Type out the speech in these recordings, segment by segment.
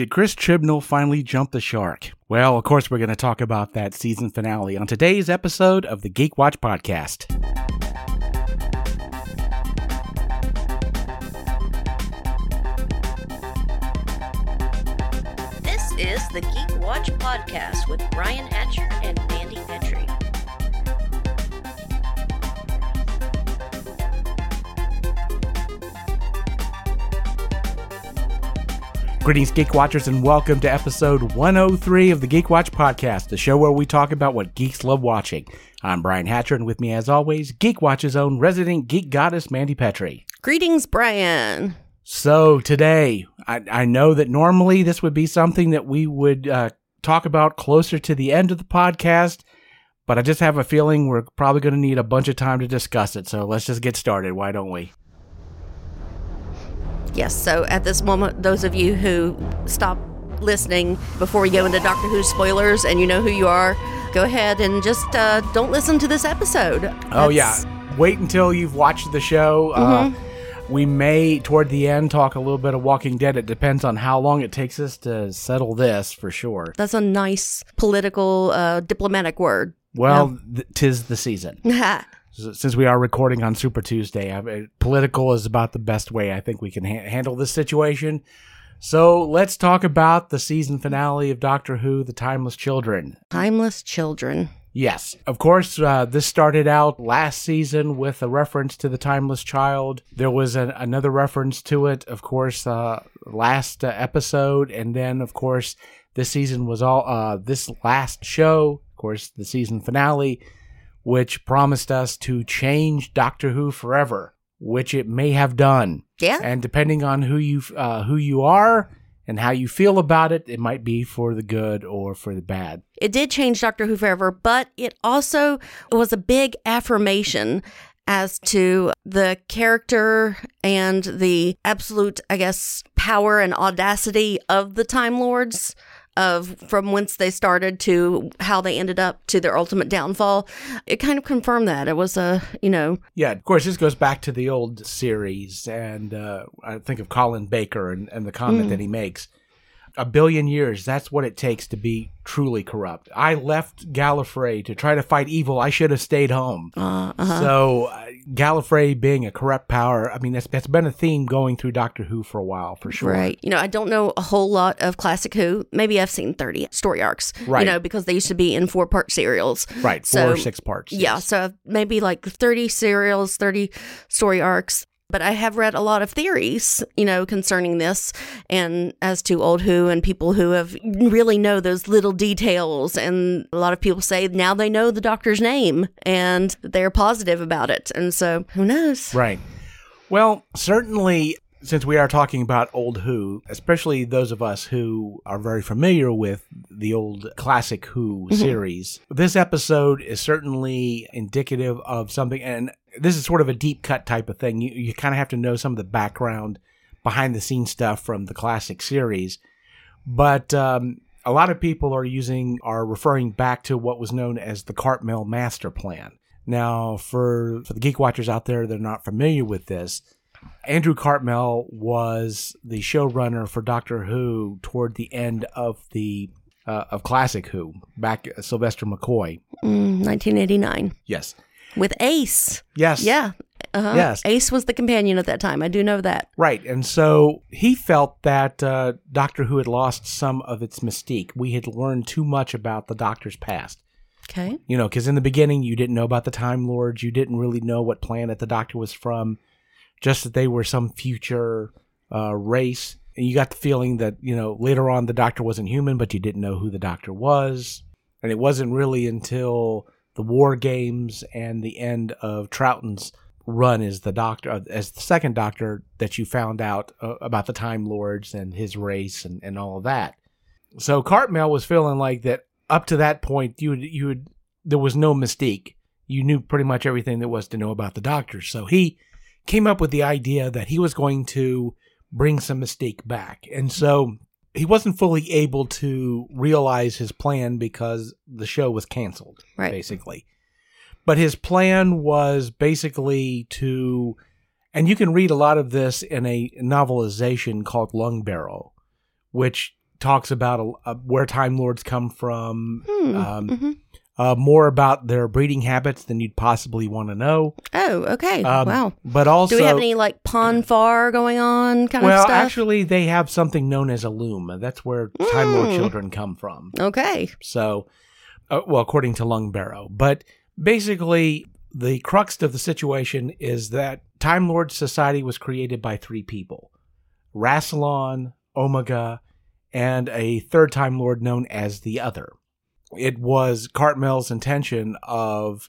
Did Chris Chibnall finally jump the shark? Well, of course, we're going to talk about that season finale on today's episode of the Geek Watch Podcast. This is the Geek Watch Podcast with Brian Hatcher and Mandy Petrie. Greetings, Geek Watchers, and welcome to episode 103 of the Geek Watch Podcast, the show where we talk about what geeks love watching. I'm Brian Hatcher, and with me, as always, Geek Watch's own resident geek goddess, Mandy Petrie. Greetings, Brian. So today, I, I know that normally this would be something that we would uh, talk about closer to the end of the podcast, but I just have a feeling we're probably going to need a bunch of time to discuss it. So let's just get started. Why don't we? Yes, so at this moment, those of you who stop listening before we go into Doctor Who spoilers and you know who you are, go ahead and just uh, don't listen to this episode. Oh That's- yeah, wait until you've watched the show. Uh, we may toward the end talk a little bit of Walking Dead. It depends on how long it takes us to settle this for sure. That's a nice political, uh, diplomatic word. Well, th- tis the season. Since we are recording on Super Tuesday, I mean, political is about the best way I think we can ha- handle this situation. So let's talk about the season finale of Doctor Who: The Timeless Children. Timeless children. Yes, of course. Uh, this started out last season with a reference to the Timeless Child. There was an, another reference to it, of course, uh, last uh, episode, and then, of course, this season was all uh, this last show. Of course, the season finale, which promised us to change Doctor Who forever, which it may have done. Yeah. And depending on who you uh, who you are and how you feel about it, it might be for the good or for the bad. It did change Doctor Who forever, but it also was a big affirmation as to the character and the absolute, I guess, power and audacity of the Time Lords. Of from whence they started to how they ended up to their ultimate downfall, it kind of confirmed that. It was a you know. Yeah, of course, this goes back to the old series, and uh, I think of Colin Baker and, and the comment that he makes. A billion years, that's what it takes to be truly corrupt. I left Gallifrey to try to fight evil. I should have stayed home. uh, uh So, uh, Gallifrey being a corrupt power, I mean, that's, that's been a theme going through Doctor Who for a while, for sure. Right. You know, I don't know a whole lot of classic Who. Maybe I've seen 30 story arcs. Right. You know, because they used to be in four part serials. Right, four So, or six parts. Yeah. yes. So maybe like 30 serials, 30 story arcs. But I have read a lot of theories, you know, concerning this and as to old Who and people who have really know those little details. And a lot of people say now they know the doctor's name and they're positive about it. And so who knows? Right. Well, certainly, since we are talking about old Who, especially those of us who are very familiar with the old classic Who mm-hmm. series, this episode is certainly indicative of something. And this is sort of a deep cut type of thing. You, you kind of have to know some of the background, behind the scenes stuff from the classic series. But um, a lot of people are using, are referring back to what was known as the Cartmel Master Plan. Now, for, for the geek watchers out there that are not familiar with this, Andrew Cartmel was the showrunner for Doctor Who toward the end of the uh, of Classic Who, back uh, Sylvester McCoy. Mm, 1989 Yes, with Ace. yes, Yeah. Uh-huh. Yes. Ace was the companion at that time. I do know that. right. And so he felt that uh, Doctor Who had lost some of its mystique. We had learned too much about the Doctor's past. Okay. You know, because in the beginning you didn't know about the Time Lords, you didn't really know what planet the Doctor was from, just that they were some future uh, race. And you got the feeling that you know later on the Doctor wasn't human, but you didn't know who the Doctor was. And it wasn't really until the War Games and the end of Troughton's run as the Doctor, uh, as the second Doctor, that you found out uh, about the Time Lords and his race and, and all of that. So Cartmel was feeling like that up to that point, you would, you would, there was no mystique. You knew pretty much everything there was to know about the Doctor. So he came up with the idea that he was going to bring some mystique back. And so he wasn't fully able to realize his plan because the show was canceled, Right. basically. But his plan was basically to, and you can read a lot of this in a novelization called Lungbarrow, which talks about uh, where Time Lords come from, Hmm. um, mhm. Uh, more about their breeding habits than you'd possibly want to know. Oh, okay. Um, wow. But also, Do we have any like pon farr going on kind well, of stuff? Well, actually, they have something known as a loom. That's where Time Lord Mm. children come from. okay. So, uh, well, according to Lungbarrow. But basically, the crux of the situation is that Time Lord Society was created by three people Rassilon, Omega, and a third Time Lord known as the Other. It was Cartmel's intention of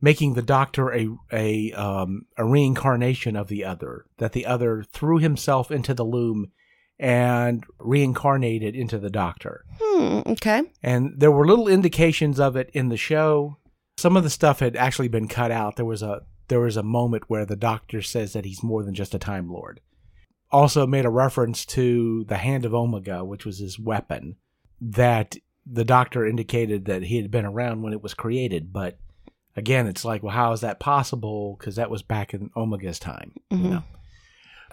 making the Doctor a a um, a reincarnation of the Other. That the Other threw himself into the loom and reincarnated into the Doctor Hmm. Okay. and there were little indications of it in the show. Some of the stuff had actually been cut out. There was a there was a moment where the doctor says that he's more than just a time lord. Also made a reference to the hand of Omega, which was his weapon, that the doctor indicated that he had been around when it was created, but again, it's like, well, how is that possible? Because that was back in Omega's time. Mhm. You know?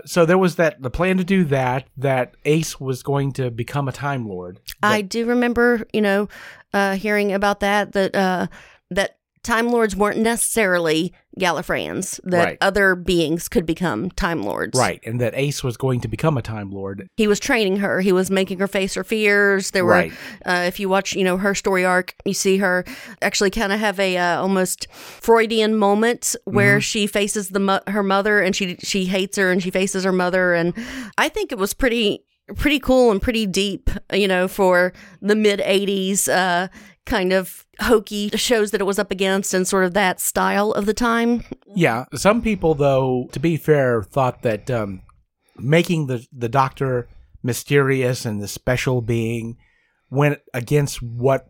So there was that the plan to do that. That Ace was going to become a Time Lord. I do remember, you know, uh, hearing about that that uh, that Time Lords weren't necessarily Gallifreyans. That Right. other beings could become Time Lords. Right, and that Ace was going to become a Time Lord. He was training her. He was making her face her fears. There were, Right. uh, if you watch, you know, her story arc, you see her actually kind of have a uh, almost Freudian moment where Mm-hmm. she faces the mo- her mother and she she hates her and she faces her mother and I think it was pretty pretty cool and pretty deep, you know, for the mid '80s uh, kind of hokey shows that it was up against and sort of that style of the time. Yeah, some people, though, to be fair, thought that um, making the the Doctor mysterious and the special being went against what,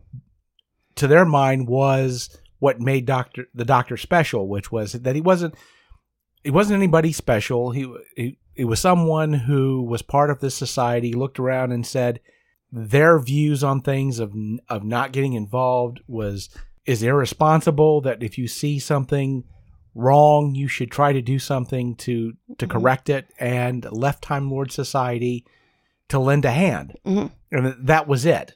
to their mind, was what made Doctor the Doctor special, which was that he wasn't he wasn't anybody special. He he, he was someone who was part of this society. Looked around and said their views on things of of not getting involved was is irresponsible. That if you see something wrong, you should try to do something to to Mhm. correct it. And left Time Lord Society to lend a hand, Mhm. and that was it.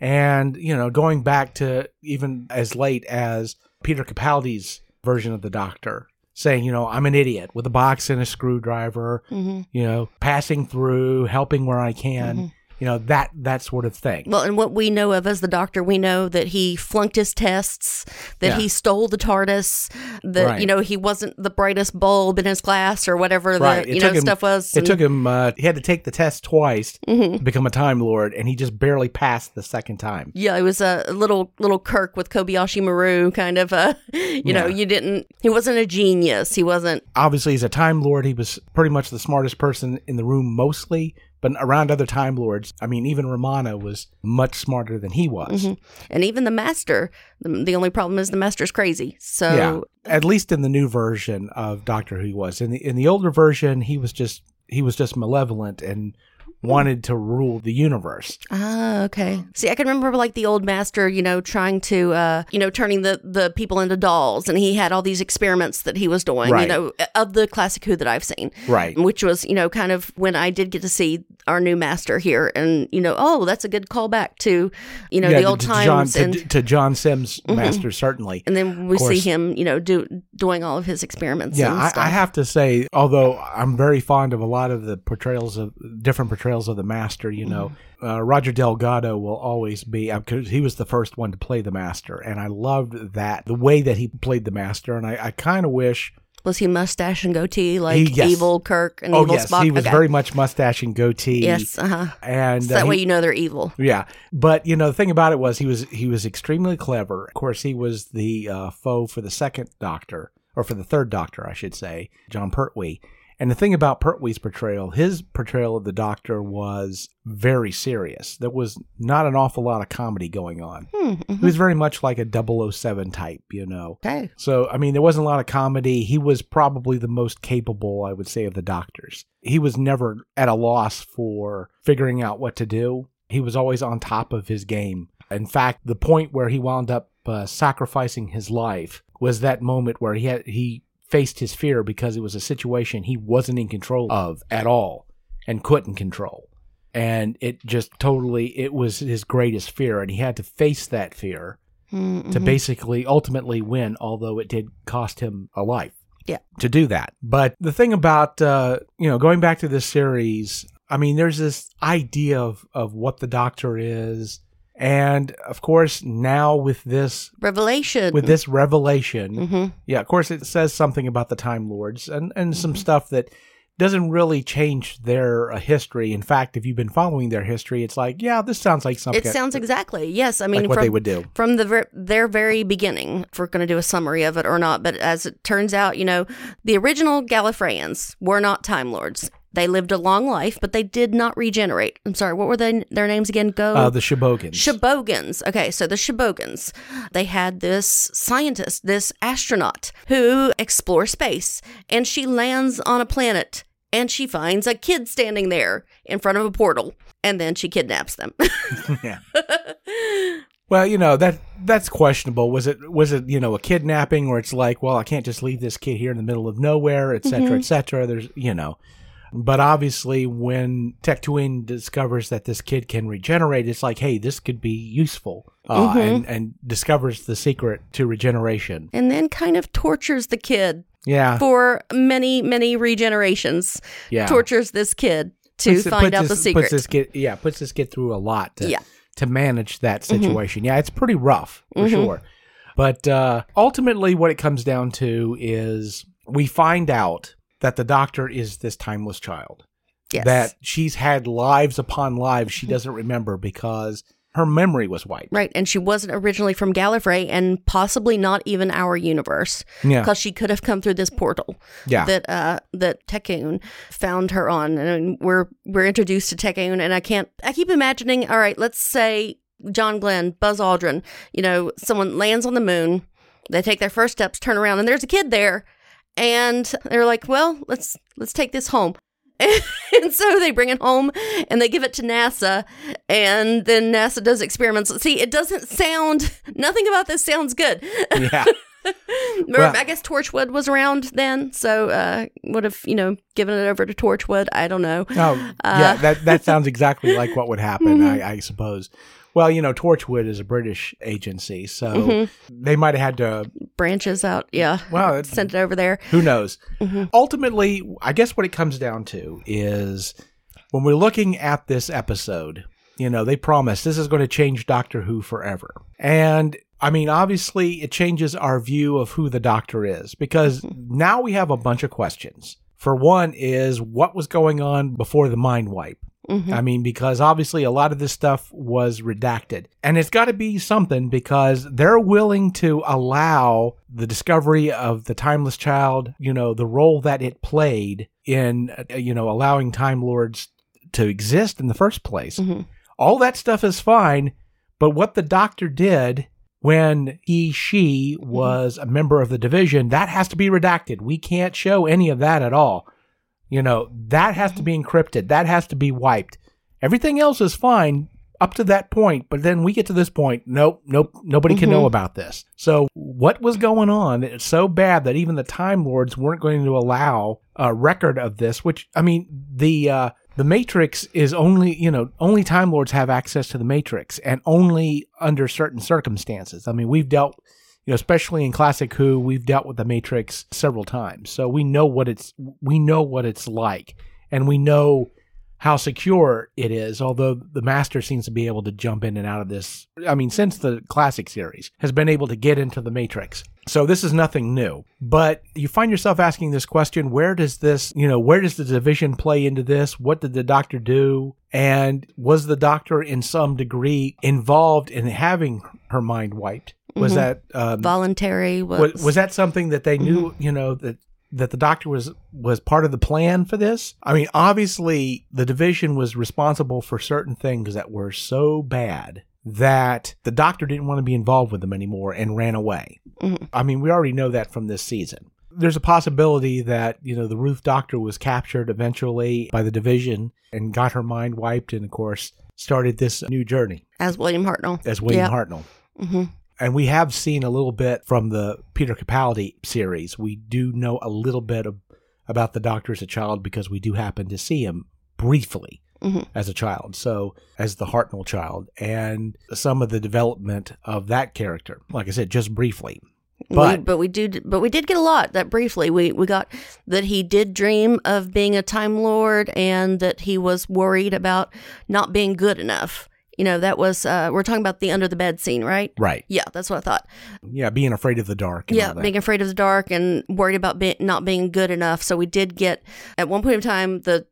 And you know, going back to even as late as Peter Capaldi's version of the Doctor, saying, you know, I'm an idiot with a box and a screwdriver, hmm you know, passing through, helping where I can, Mhm. You know, that that sort of thing. Well, and what we know of as the doctor, we know that he flunked his tests, that Yeah. he stole the TARDIS, that Right. you know he wasn't the brightest bulb in his class or whatever the Right. It you know him- stuff was. It took him. Uh, he had to take the test twice Mhm. to become a Time Lord, and he just barely passed the second time. Yeah, it was a little little Kirk with Kobayashi Maru kind of. Uh, you know, you didn't. He wasn't a genius. He wasn't. Obviously, as a Time Lord, he was pretty much the smartest person in the room, mostly. But around other Time Lords, I mean, even Romana was much smarter than he was. Mhm. And even the master. The, the only problem is the master's crazy. So Yeah, at least in the new version of Doctor Who, he was in the in the older version. He was just he was just malevolent and wanted to rule the universe. Ah, okay. See, I can remember like the old master, you know, trying to, uh, you know, turning the the people into dolls, and he had all these experiments that he was doing, you know, of the classic Who that I've seen, Right. which was, you know, kind of when I did get to see our new master here, and you know, oh, that's a good callback to, you know, Yeah, the old to times, John, and to, to John Simm's, master certainly. and then we see him, you know, do doing all of his experiments. Yeah, and I. I have to say, although I'm very fond of a lot of the portrayals of different portrayals of the Master, you know, uh, Roger Delgado will always be because he was the first one to play the Master, and I loved that the way that he played the Master, and I, I kind of wish. was he mustache and goatee like He- yes. evil Kirk and Oh evil yes, Spock? he was Okay. very much mustache and goatee. yes, uh huh. and So uh, that way you know they're evil. Yeah, but you know the thing about it was he was he was extremely clever. Of course, he was the uh, foe for the second Doctor, or for the third Doctor, I should say, Jon Pertwee. And the thing about Pertwee's portrayal, his portrayal of the Doctor was very serious. There was not an awful lot of comedy going on. Hmm, He mhm. was very much like a 007 type, you know. Okay. So, I mean, there wasn't a lot of comedy. He was probably the most capable, I would say, of the doctors. He was never at a loss for figuring out what to do. He was always on top of his game. In fact, the point where he wound up uh, sacrificing his life was that moment where he had he faced his fear because it was a situation he wasn't in control of at all and couldn't control. and it just totally it was his greatest fear and he had to face that fear Mm-hmm. to basically ultimately win although it did cost him a life Yeah. to do that but the thing about uh you know going back to this series i mean there's this idea of of what the doctor is and of course now with this Revelation. with this revelation hmm yeah, of course, it says something about the Time Lords and, and some stuff that doesn't really change their uh, history. In fact, if you've been following their history, it's like, yeah, this sounds like something It sounds exactly. Yes, I mean like what from they would do. from the ver- their very beginning. If we're going to do a summary of it or not, but as it turns out, you know, the original Gallifreyans were not Time Lords. They lived a long life, but they did not regenerate. I'm sorry, what were they, their names again? Go. Uh, the Shibogans. Shibogans. Okay, so the Shibogans. They had this scientist, this astronaut who explores space, and she lands on a planet and she finds a kid standing there in front of a portal, and then she kidnaps them. yeah. Well, you know that that's questionable. Was it was it you know a kidnapping where it's like, well, I can't just leave this kid here in the middle of nowhere, et cetera, et cetera. There's you know, but obviously when Tecteun discovers that this kid can regenerate, it's like, hey, this could be useful, uh, and and discovers the secret to regeneration. and then kind of tortures the kid Yeah, for many, many regenerations. yeah. Tortures this kid to Puts find out this- the secret. Puts this kid, yeah, puts this kid through a lot to Yeah. to manage that situation. Yeah, it's pretty rough for Mhm. sure. But uh, ultimately, what it comes down to is we find out that the doctor is this timeless child. yes. That she's had lives upon lives she doesn't remember because her memory was wiped. Right, and she wasn't originally from Gallifrey, and possibly not even our universe, Yeah, because she could have come through this portal yeah, that uh, that Tekun found her on, and we're we're introduced to Tekun, and I can't, I keep imagining, all right, let's say John Glenn, Buzz Aldrin, you know, someone lands on the moon, they take their first steps, turn around, and there's a kid there, and they're like, well, let's let's take this home. And so they bring it home and they give it to NASA, and then NASA does experiments. See, it doesn't sound, nothing about this sounds good. yeah. Well- I guess Torchwood was around then, so uh, would have, you know, given it over to Torchwood. I don't know. Oh, Uh, yeah. That that sounds exactly like what would happen, I, I suppose. Well, you know, Torchwood is a British agency, so Mm-hmm. they might have had to. Branches out, yeah. Well, it's, Sent it over there. who knows? Mhm. Ultimately, I guess what it comes down to is when we're looking at this episode, you know, they promise this is going to change Doctor Who forever. And I mean, obviously, it changes our view of who the Doctor is because now we have a bunch of questions. For one, is what was going on before the mind wipe? Mhm. I mean, because obviously a lot of this stuff was redacted. And it's got to be something because they're willing to allow the discovery of the Timeless Child, you know, the role that it played in, uh, you know, allowing Time Lords to exist in the first place. Mhm. All that stuff is fine. But what the doctor did when he, she was a member of the division, that has to be redacted. We can't show any of that at all. You know, that has to be encrypted. That has to be wiped. Everything else is fine up to that point, but then we get to this point. Nope, nope, nobody can know about this. So, what was going on? It's so bad that even the Time Lords weren't going to allow a record of this. Which I mean, the uh, the Matrix is only you know only Time Lords have access to the Matrix, and only under certain circumstances. I mean, we've dealt you know, especially in classic Who, we've dealt with the Matrix several times, so we know what it's we know what it's like, and we know how secure it is. Although the Master seems to be able to jump in and out of this. I mean, since the classic series has been able to get into the Matrix, so this is nothing new. But you find yourself asking this question: Where does this, you know, where does the division play into this? What did the Doctor do? And was the Doctor in some degree involved in having her mind wiped? Was Mhm. that um, Voluntary was, was, was that something that they knew you know that that the doctor was was part of the plan for this i mean obviously the division was responsible for certain things that were so bad that the doctor didn't want to be involved with them anymore and ran away Mhm. i mean we already know that from this season there's a possibility that you know the Ruth Doctor was captured eventually by the division and got her mind wiped, and of course started this new journey as William Hartnell. as William Yeah. Hartnell hmm and we have seen a little bit from the Peter Capaldi series. We do know a little bit of, about the Doctor as a child because we do happen to see him briefly Mhm. as a child. So as the Hartnell child, and some of the development of that character, like I said, just briefly. we, But but we do but we did get a lot that briefly we we got that he did dream of being a time lord and that he was worried about not being good enough you know that was uh we're talking about the under the bed scene right? Right, yeah that's what i thought. Yeah, being afraid of the dark. And yeah being afraid of the dark and worried about be- not being good enough. So we did get at one point in time the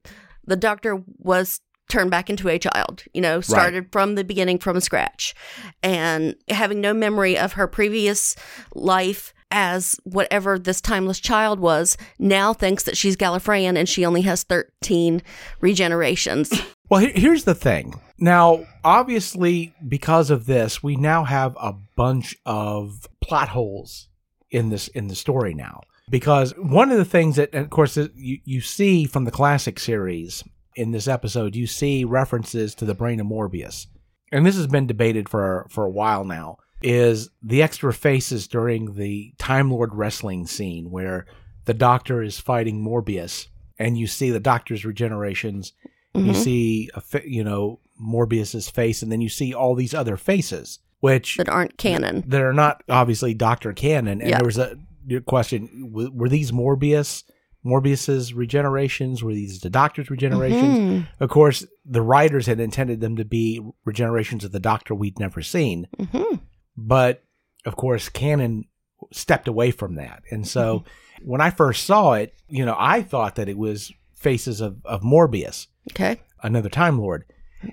the doctor was turned back into a child you know started from the beginning from scratch. And having no memory of her previous life as whatever this timeless child was now thinks that she's Gallifreyan and she only has 13 regenerations. Well, here's the thing. Now, obviously, because of this, we now have a bunch of plot holes in this in the story now. Because one of the things that, of course, you, you see from the classic series in this episode, you see references to the brain of Morbius, and this has been debated for for a while now. Is the extra faces during the Time Lord wrestling scene where the Doctor is fighting Morbius, and you see the Doctor's regenerations you Mhm. see a you know Morbius's face, and then you see all these other faces, which that aren't canon that are not obviously Doctor Canon. And Yeah. there was a your question: w- Were these Morbius? Morbius's regenerations were these the Doctor's regenerations? Mhm. Of course, the writers had intended them to be regenerations of the Doctor we'd never seen, Mhm. but of course, canon stepped away from that. And so, when I first saw it, you know, I thought that it was faces of, of Morbius okay another Time Lord.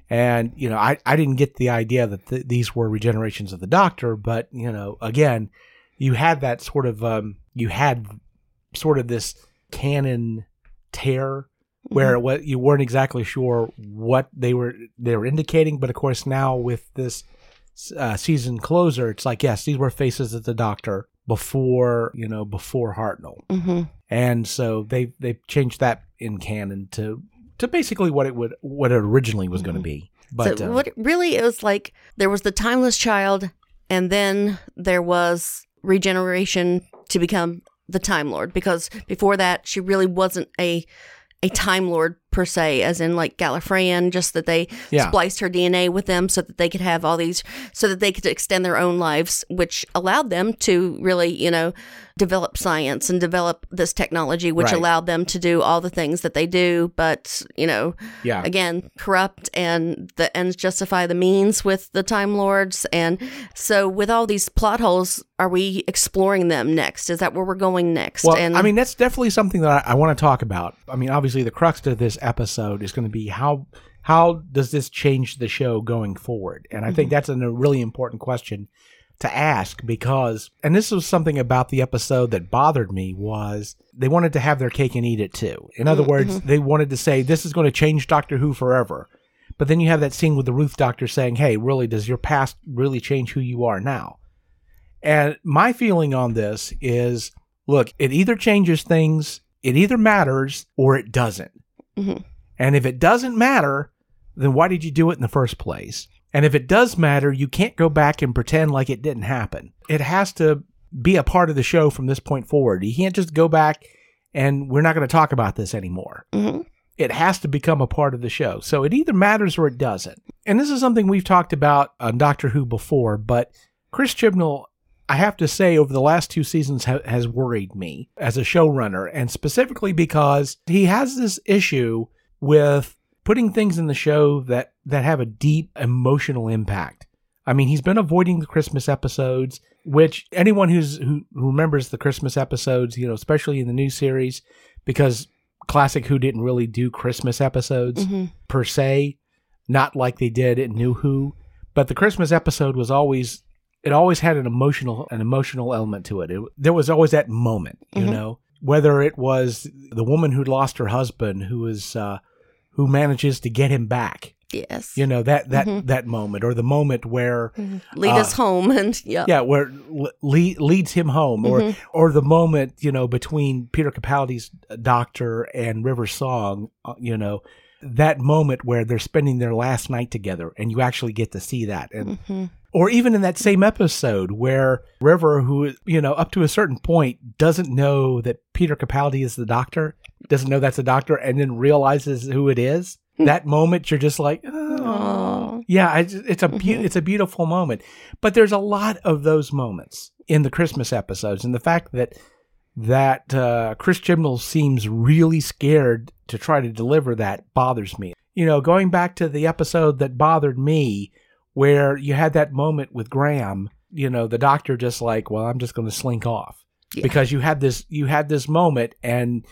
And, you know, I, I didn't get the idea that th- these were regenerations of the Doctor, but, you know, again, you had that sort of, um, you had sort of this canon tear where Mm-hmm. what you weren't exactly sure what they were they were indicating but of course now with this uh, season closer it's like yes these were faces of the doctor before you know before hartnell Mhm. and so they they changed that in canon to to basically what it would what it originally was going to be. But so uh, what really it was like there was the timeless child and then there was regeneration to become the time lord because before that she really wasn't a a time lord per se as in like Gallifreyan just that they Yeah. spliced her DNA with them so that they could have all these so that they could extend their own lives which allowed them to really you know develop science and develop this technology which Right. allowed them to do all the things that they do but you know yeah, again corrupt and the ends justify the means with the time lords and so with all these plot holes are we exploring them next is that where we're going next Well, and I mean, that's definitely something that I, I want to talk about. I mean, obviously, the crux of this episode is going to be how how does this change the show going forward? And I think mm-hmm. that's a really important question to ask because, and this was something about the episode that bothered me was they wanted to have their cake and eat it too. In other mm-hmm. words, mm-hmm. they wanted to say this is going to change Doctor Who forever. But then you have that scene with the Ruth Doctor saying, "Hey, really, does your past really change who you are now?" And my feeling on this is look, it either changes things, it either matters, or it doesn't. Mhm. And if it doesn't matter, then why did you do it in the first place? And if it does matter, you can't go back and pretend like it didn't happen. It has to be a part of the show from this point forward. You can't just go back and we're not going to talk about this anymore Mhm. it has to become a part of the show. So it either matters or it doesn't. And this is something we've talked about on Doctor Who before, but Chris Chibnall, I have to say, over the last two seasons ha- has worried me as a showrunner, and specifically because he has this issue with putting things in the show that, that have a deep emotional impact. I mean, he's been avoiding the Christmas episodes, which anyone who's who, remembers the Christmas episodes, you know, especially in the new series, because Classic Who didn't really do Christmas episodes Mhm. per se, not like they did in New Who, but the Christmas episode was always it always had an emotional an emotional element to it. it there was always that moment, you Mhm. know, whether it was the woman who lost her husband who was uh, who manages to get him back, yes you know that that Mhm. that moment, or the moment where lead uh, us home and yeah yeah, where le- lead, leads him home, or Mhm. or the moment you know between Peter Capaldi's doctor and River Song, uh, you know, that moment where they're spending their last night together, and you actually get to see that, and Mhm. Or even in that same episode where River, who you know up to a certain point doesn't know that Peter Capaldi is the doctor, doesn't know that's a doctor, and then realizes who it is. that moment you're just like, oh, yeah, just- it's a beau- Mhm. it's a beautiful moment. But there's a lot of those moments in the Christmas episodes, and the fact that that uh, Chris Chibnall seems really scared to try to deliver that bothers me. You know, going back to the episode that bothered me, where you had that moment with Graham. You know, the doctor just like, well, I'm just going to slink off Yeah. because you had this you had this moment and.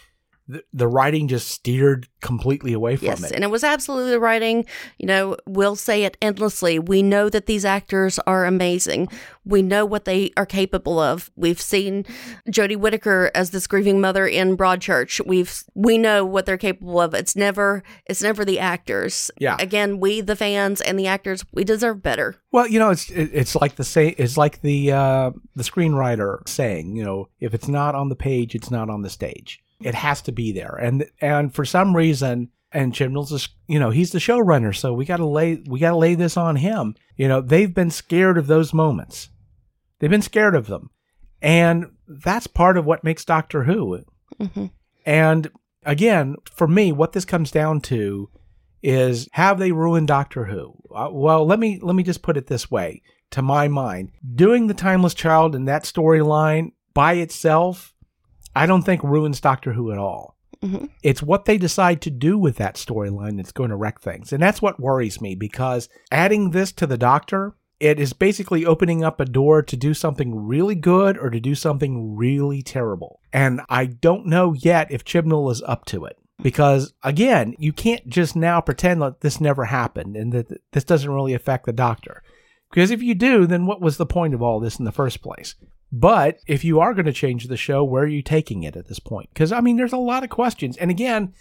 The, the writing just steered completely away from Yes, it. and it was absolutely the writing. You know, we'll say it endlessly. We know that these actors are amazing. We know what they are capable of. We've seen Jodie Whittaker as this grieving mother in Broadchurch. We've we know what they're capable of. It's never it's never the actors. Yeah. Again, we the fans and the actors, we deserve better. Well, you know, it's it's like the say it's like the uh, the screenwriter saying, you know, if it's not on the page, it's not on the stage. It has to be there, and and for some reason, and Chibnall's, a, you know, he's the showrunner, so we got to lay we got to lay this on him. You know, they've been scared of those moments. They've been scared of them, and that's part of what makes Doctor Who. hmm And again, for me, what this comes down to is have they ruined Doctor Who? Uh, well, let me let me just put it this way. To my mind, doing the Timeless Child in that storyline by itself, I don't think ruins Doctor Who at all. Mhm. It's what they decide to do with that storyline that's going to wreck things, and that's what worries me because adding this to the Doctor, it is basically opening up a door to do something really good or to do something really terrible. And I don't know yet if Chibnall is up to it. Because again, you can't just now pretend that this never happened and that this doesn't really affect the doctor. Because if you do, then what was the point of all this in the first place? But if you are going to change the show, where are you taking it at this point? Because, I mean, there's a lot of questions. And again,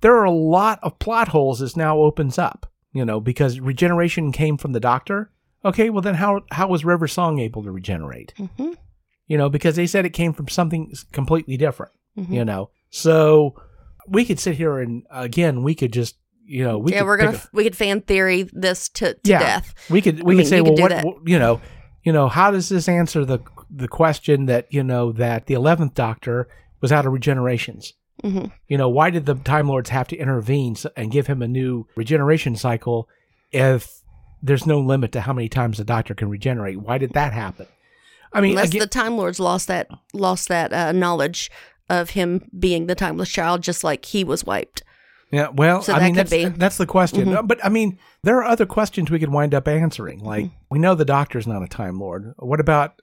there are a lot of plot holes this now opens up, you know, because regeneration came from the doctor. Okay, well, then how, how was River Song able to regenerate? hmm You know, because they said it came from something completely different, Mhm. you know. So we could sit here and, again, we could just, you know, we yeah, could we're gonna a- we could fan theory this to, to Yeah. death. we could we I could mean, say you well could what, what- you know you know how does this answer the the question that you know that the 11th doctor was out of regenerations hmm you know why did the time lords have to intervene and give him a new regeneration cycle if there's no limit to how many times the doctor can regenerate why did that happen i mean Unless again, the Time Lords lost that lost that uh, knowledge of him being the timeless child, just like he was wiped. yeah well so i that mean that's be. that's the question Mhm. Uh, but i mean there are other questions we could wind up answering like Mm-hmm. we know the doctor's not a time lord what about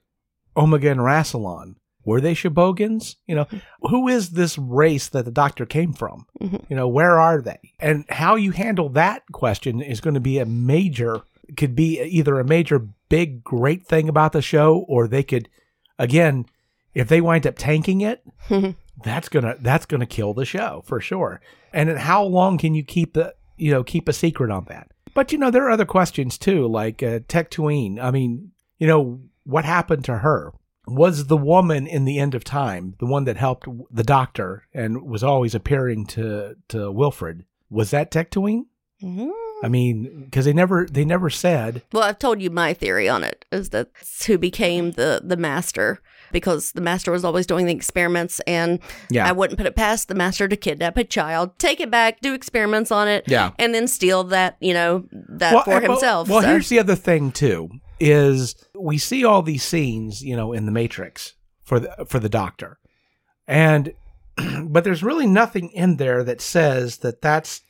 omega and rassilon were they Shibogans? You know, who is this race that the doctor came from? Mhm. You know, where are they? And how you handle that question is going to be a major, could be either a major, big, great thing about the show, or they could, again, if they wind up tanking it, that's gonna that's gonna kill the show for sure. And how long can you keep the you know keep a secret on that? But you know there are other questions too, like uh, Tecteun. I mean, you know what happened to her? Was the woman in the end of time the one that helped the doctor and was always appearing to to Wilfred? Was that Tecteun? Mhm. I mean, because they never they never said. Well, I've told you my theory on it is that who became the the master because the master was always doing the experiments, and Yeah. I wouldn't put it past the master to kidnap a child, take it back, do experiments on it, Yeah. and then steal that you know that Well, for well- himself. Well, so. here's the other thing too: is we see all these scenes, you know, in the Matrix for the for the Doctor, and but there's really nothing in there that says that that's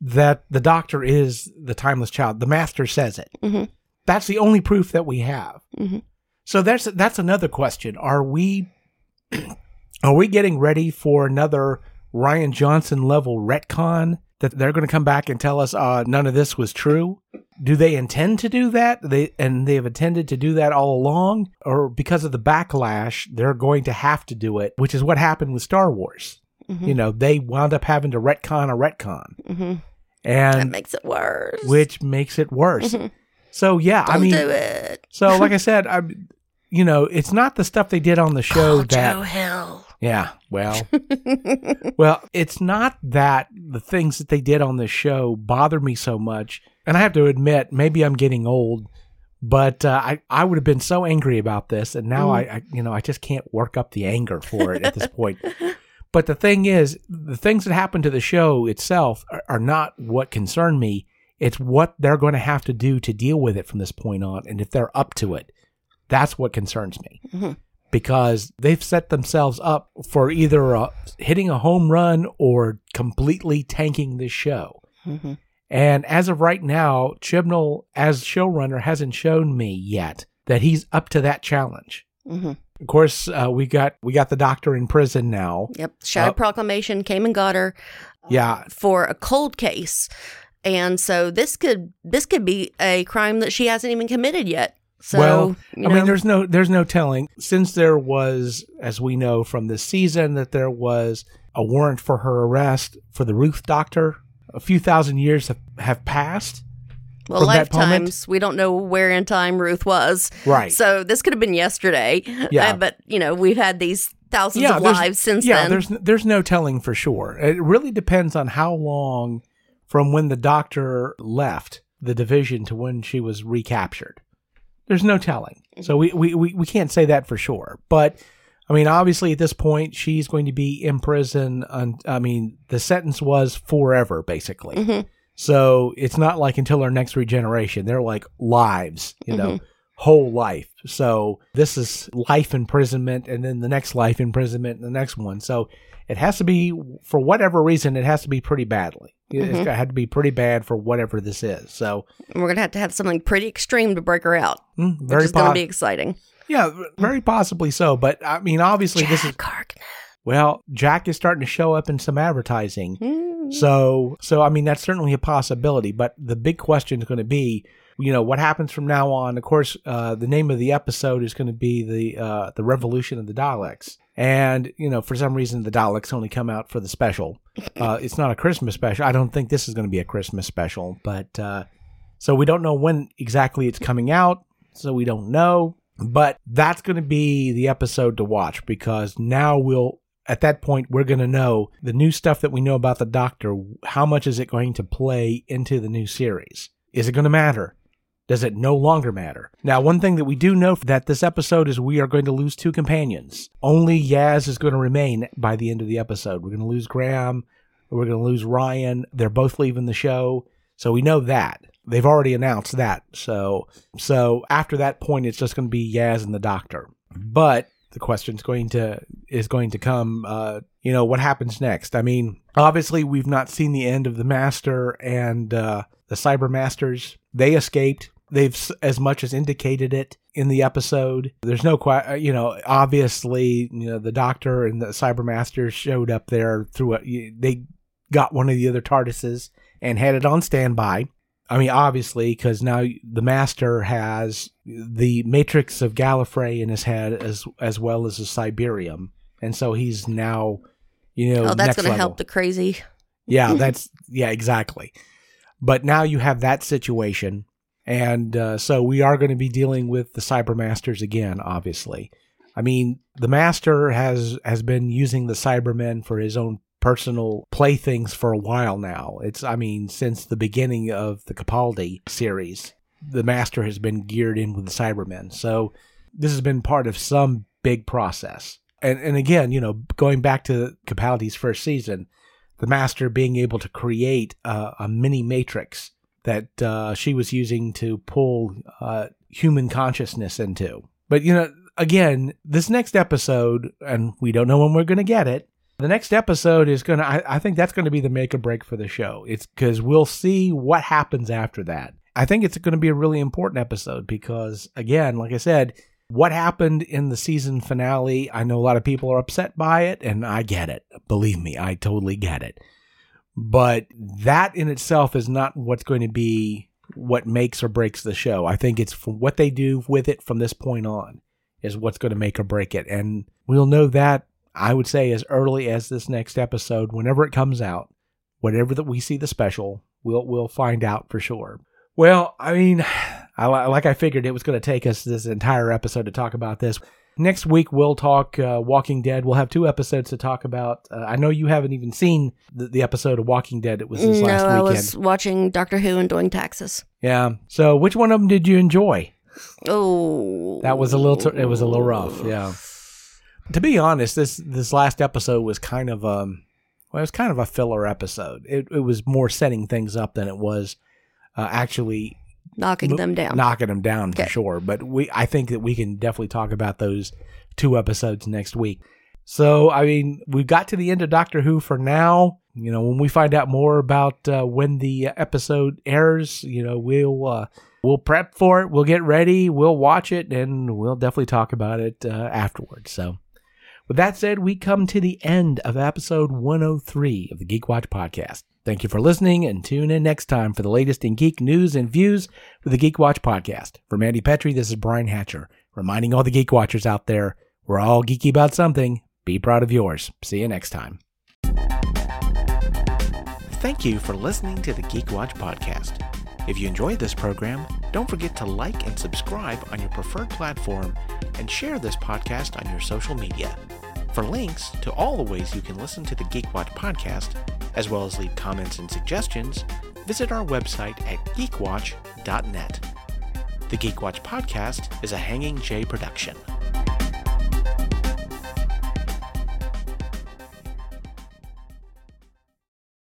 that the Doctor is the timeless child. The Master says it. Mhm. That's the only proof that we have. Mhm. So that's that's another question. Are we are we getting ready for another Rian Johnson level retcon that they're going to come back and tell us uh, none of this was true? Do they intend to do that? They and they've intended to do that all along, or because of the backlash, they're going to have to do it, which is what happened with Star Wars. Mhm. You know, they wound up having to retcon a retcon, Mhm. that makes it worse. which makes it worse. Mhm. So yeah, Don't I mean, do it. so like I said, I, you know, it's not the stuff they did on the show oh, that Joe Hill. Yeah, well, well, it's not that the things that they did on this show bother me so much. And I have to admit, maybe I'm getting old, but uh, I I would have been so angry about this, and now Mm. I, I you know I just can't work up the anger for it at this point. But the thing is, the things that happen to the show itself are, are not what concern me. It's what they're going to have to do to deal with it from this point on. And if they're up to it, that's what concerns me. Mhm. Because they've set themselves up for either uh hitting a home run or completely tanking this show. Mhm. And as of right now, Chibnall, as showrunner, hasn't shown me yet that he's up to that challenge. Mhm. Of course, uh, we got we got the doctor in prison now. Yep. Shadow Uh, Proclamation came and got her Yeah, for a cold case. And so this could this could be a crime that she hasn't even committed yet. So well, you I mean, there's no there's no telling since there was, as we know from this season, that there was a warrant for her arrest for the Ruth doctor. A few thousand years have, have passed. well, from that moment- lifetimes. We don't know where in time Ruth was. Right. So this could have been yesterday. Yeah. Uh, but you know, we've had these thousands of lives since yeah, then. there's there's no telling for sure. It really depends on how long from when the doctor left the division to when she was recaptured. There's no telling. So we, we, we, we can't say that for sure. But I mean, obviously at this point she's going to be in prison. Un, I mean, the sentence was forever, basically. Mhm. So it's not like until her next regeneration. They're like lives, you know, Mm-hmm. Whole life. So this is life imprisonment and then the next life imprisonment and the next one. So it has to be, for whatever reason, it has to be pretty badly. It's Mhm. got had to be pretty bad for whatever this is. So we're gonna have to have something pretty extreme to break her out, mm, which very is gonna be exciting. yeah, very possibly so. But I mean, obviously this is Harkness. well, Jack is starting to show up in some advertising. Hmm. So, so I mean, that's certainly a possibility. But the big question is going to be, you know, what happens from now on. Of course, uh, the name of the episode is going to be the uh, the Revolution of the Daleks, and you know, for some reason, the Daleks only come out for the special. Uh, it's not a Christmas special. I don't think this is going to be a Christmas special, but uh, so we don't know when exactly it's coming out. So we don't know, but that's going to be the episode to watch because now we'll at that point we're going to know the new stuff that we know about the doctor how much is it going to play into the new series is it going to matter does it no longer matter? Now one thing that we do know that this episode is we are going to lose two companions. Only yaz is going to remain by the end of the episode. We're going to lose graham we're going to lose ryan. They're both leaving the show so we know that. They've already announced that so so after that point it's just going to be yaz and the doctor. But the question's going to is going to come uh you know what happens next? I mean obviously we've not seen the end of the master and uh the cyber masters. They escaped they've as much as indicated it in the episode there's no uh, you know obviously you know the doctor and the Cybermaster showed up there through a they got one of the other tardises and had it on standby I mean, obviously, because now the master has the matrix of Gallifrey in his head as as well as the Cyberium, and so he's now, you know, oh, that's gonna help the crazy. Yeah, that's yeah, exactly. But now you have that situation, and uh, so we are going to be dealing with the cyber masters again. Obviously, I mean, the master has has been using the Cybermen for his own personal playthings for a while now. It's I mean, since the beginning of the Capaldi series, the master has been geared in with the Cybermen. So this has been part of some big process. And and again, you know, going back to Capaldi's first season, the master being able to create a, a mini matrix that uh, she was using to pull uh, human consciousness into. But you know, again, this next episode, and we don't know when we're going to get it. The next episode is going to, I think that's going to be the make or break for the show. It's because we'll see what happens after that. I think it's going to be a really important episode because, again, like I said, what happened in the season finale, I know a lot of people are upset by it, and I get it. Believe me, I totally get it. But that in itself is not what's going to be what makes or breaks the show. I think it's what they do with it from this point on is what's going to make or break it. And we'll know that, I would say, as early as this next episode, whenever it comes out, whatever that we see the special, we'll we'll find out for sure. Well, I mean, I, like I figured it was going to take us this entire episode to talk about this. Next week we'll talk uh, Walking Dead. We'll have two episodes to talk about. Uh, I know you haven't even seen the, the episode of Walking Dead. It was this no, last I weekend. was watching Doctor Who and doing taxes. Yeah. So which one of them did you enjoy? Oh, That was a little. T- it was a little rough. Yeah. to be honest, this this last episode was kind of um, well, it was kind of a filler episode. It it was more setting things up than it was uh, actually knocking them down. knocking them down for Okay. sure. But we, I think that we can definitely talk about those two episodes next week. So, I mean, we've got to the end of Doctor Who for now. You know, when we find out more about uh, when the episode airs, you know, we'll uh, we'll prep for it. We'll get ready. We'll watch it, and we'll definitely talk about it uh, afterwards. So, with that said, we come to the end of episode 103 of the Geek Watch podcast. Thank you for listening and tune in next time for the latest in geek news and views with the Geek Watch podcast. For Mandy Petrie, this is Brian Hatcher, reminding all the Geek Watchers out there we're all geeky about something. Be proud of yours. See you next time. Thank you for listening to the Geek Watch podcast. If you enjoyed this program, don't forget to like and subscribe on your preferred platform and share this podcast on your social media. For links to all the ways you can listen to the Geek Watch podcast, as well as leave comments and suggestions, visit our website at geekwatch.net. The Geek Watch podcast is a Hanging J production.